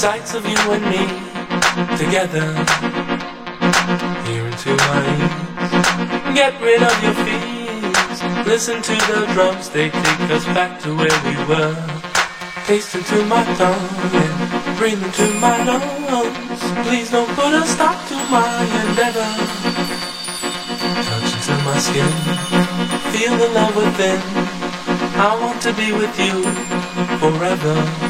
sights of you and me together. Here into my ears, get rid of your fears. Listen to the drums, they take us back to where we were. Taste into my tongue and breathe into my lungs. Please don't put a stop to my endeavor. Touch into my skin, feel the love within. I want to be with you forever.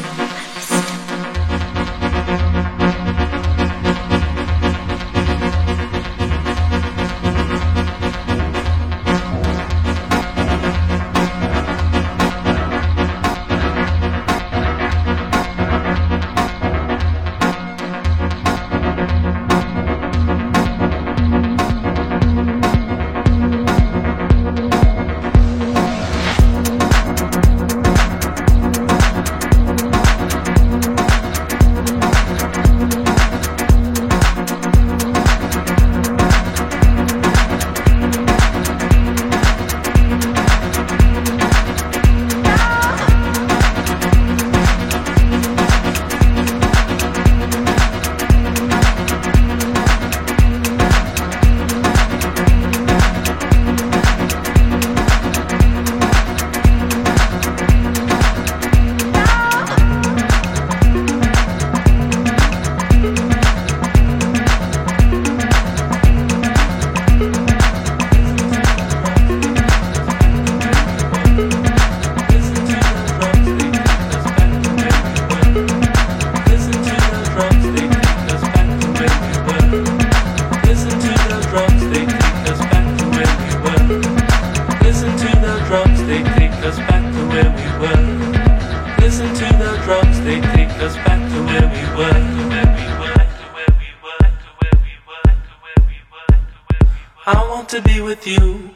with you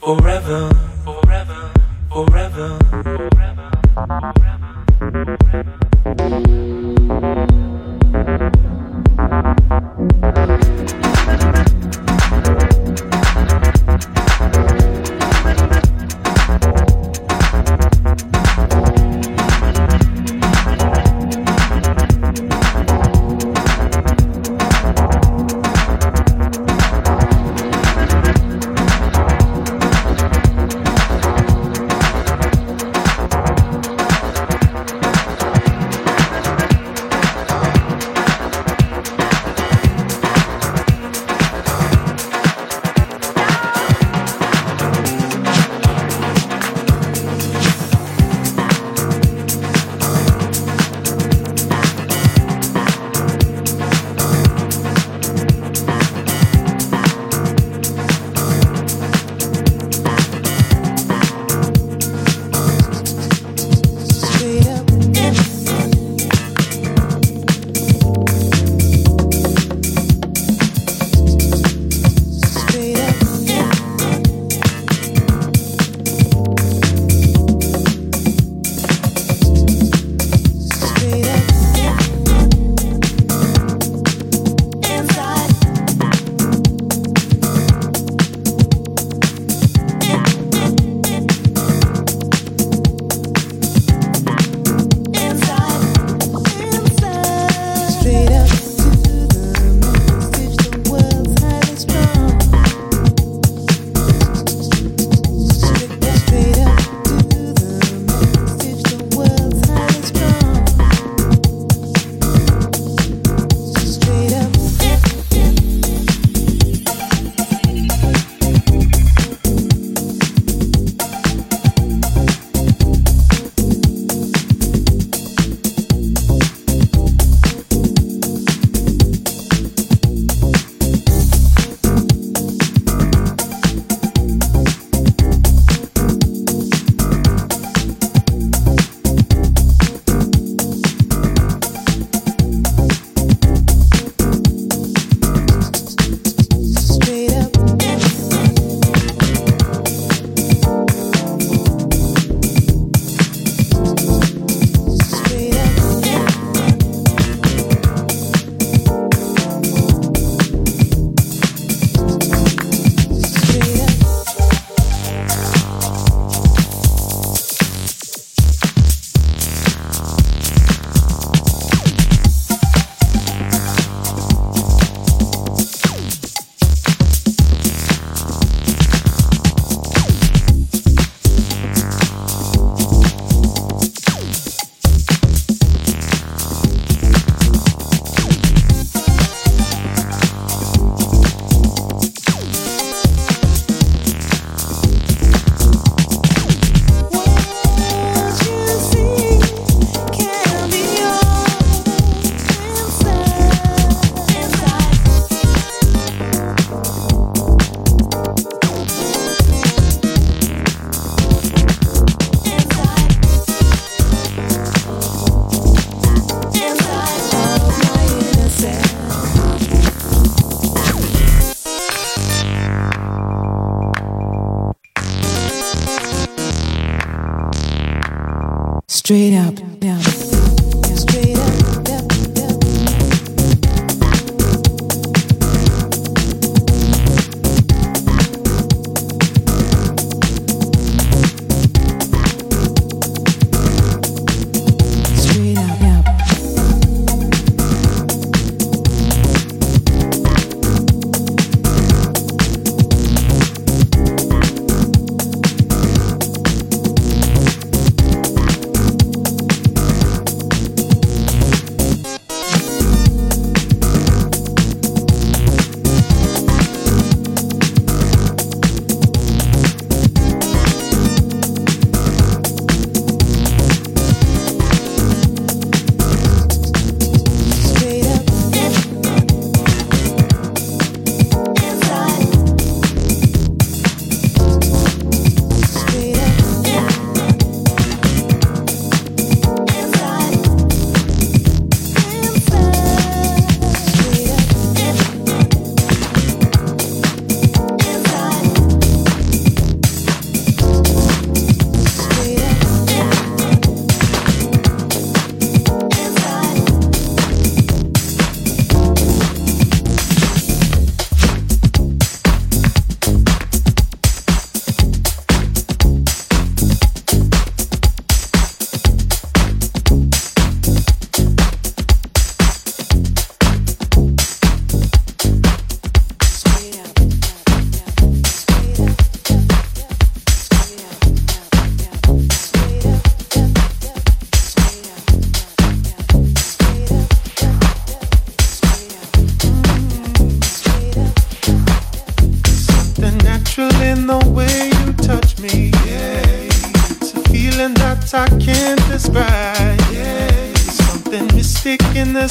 forever. Straight up.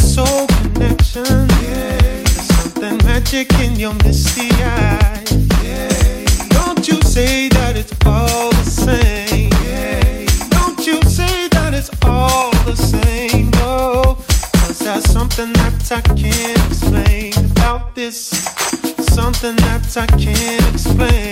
soul connection. Yeah. There's something magic in your misty eyes. Yeah. Don't you say that it's all the same. Yeah. Don't you say that it's all the same. No, Cause there's something that I can't explain about this. Something that I can't explain.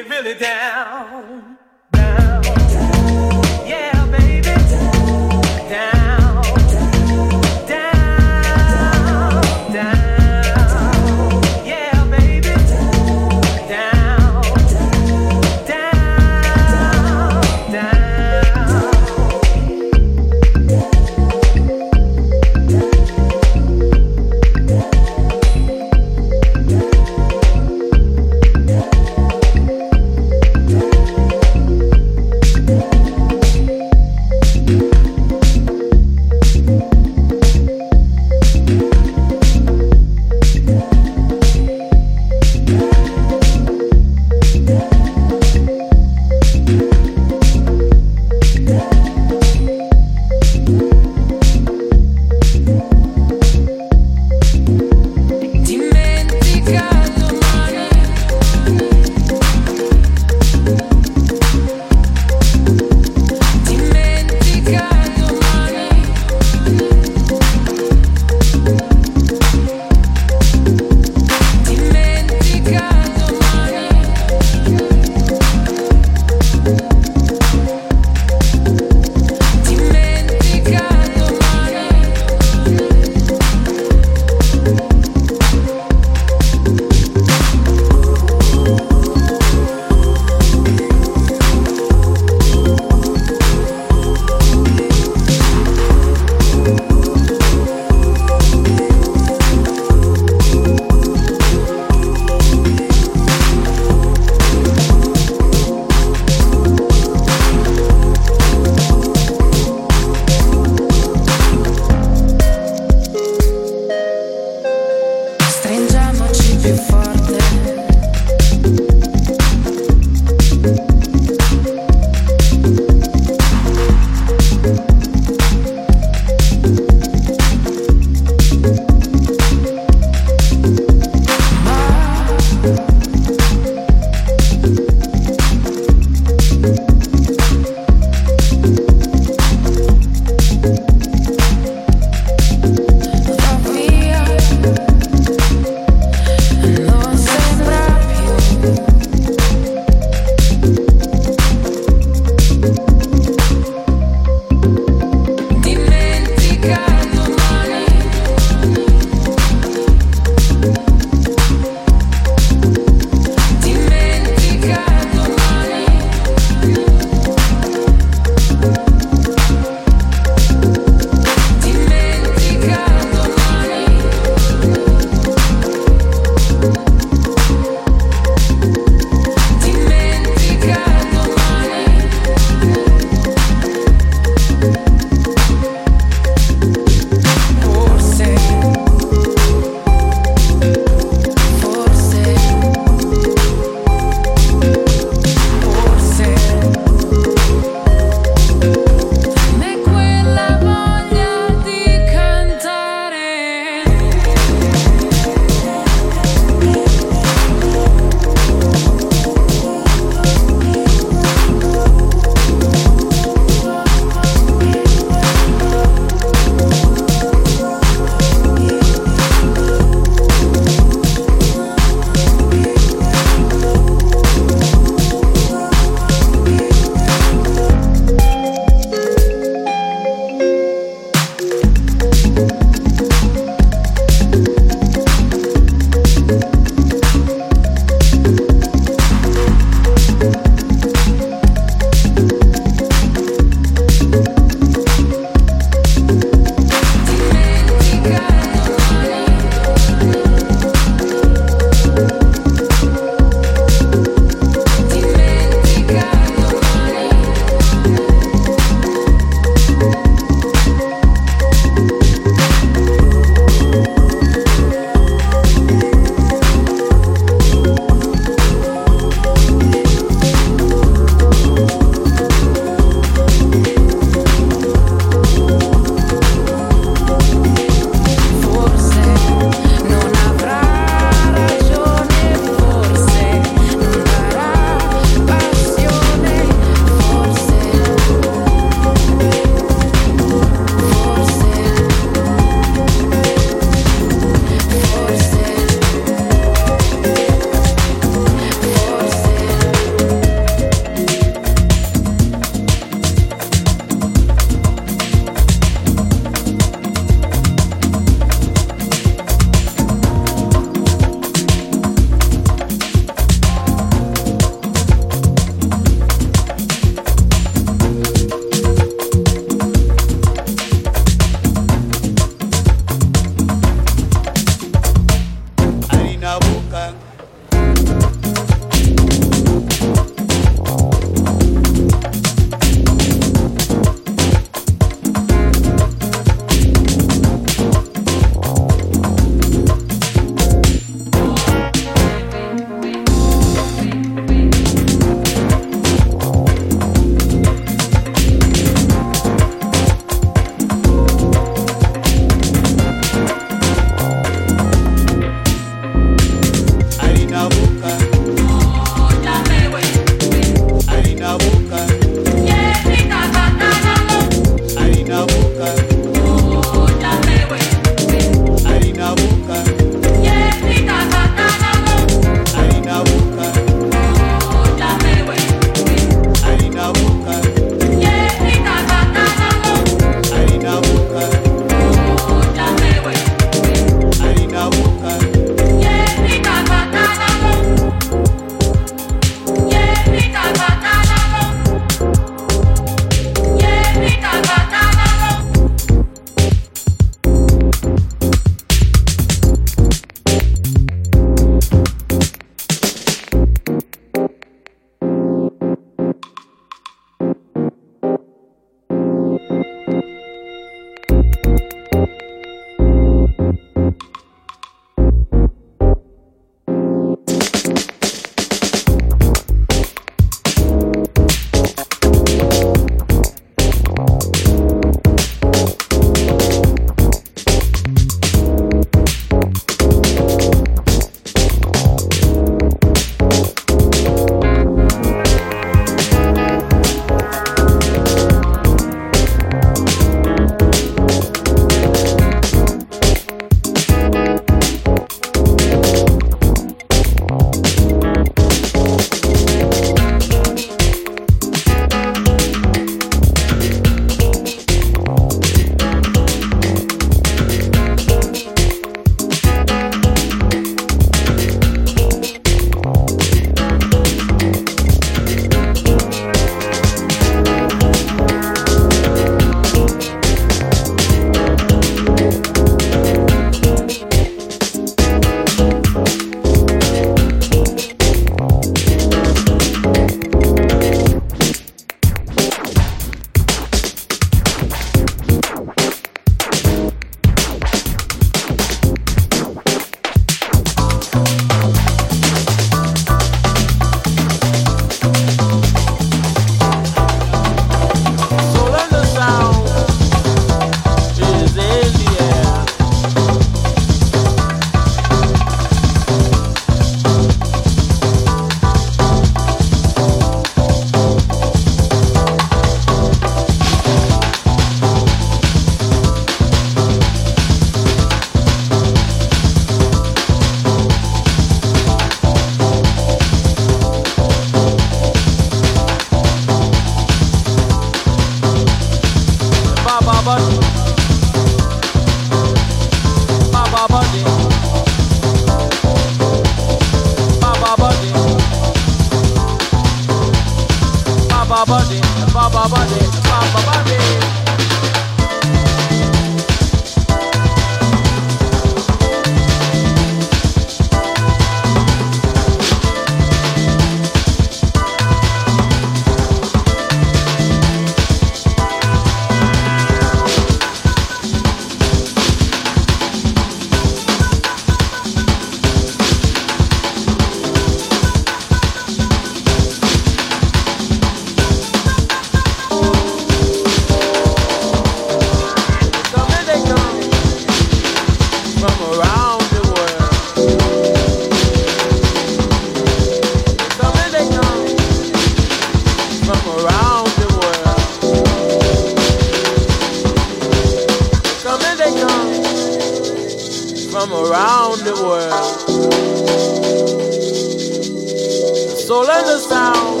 So let the sound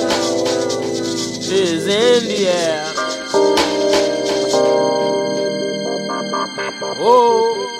is in the air. Oh.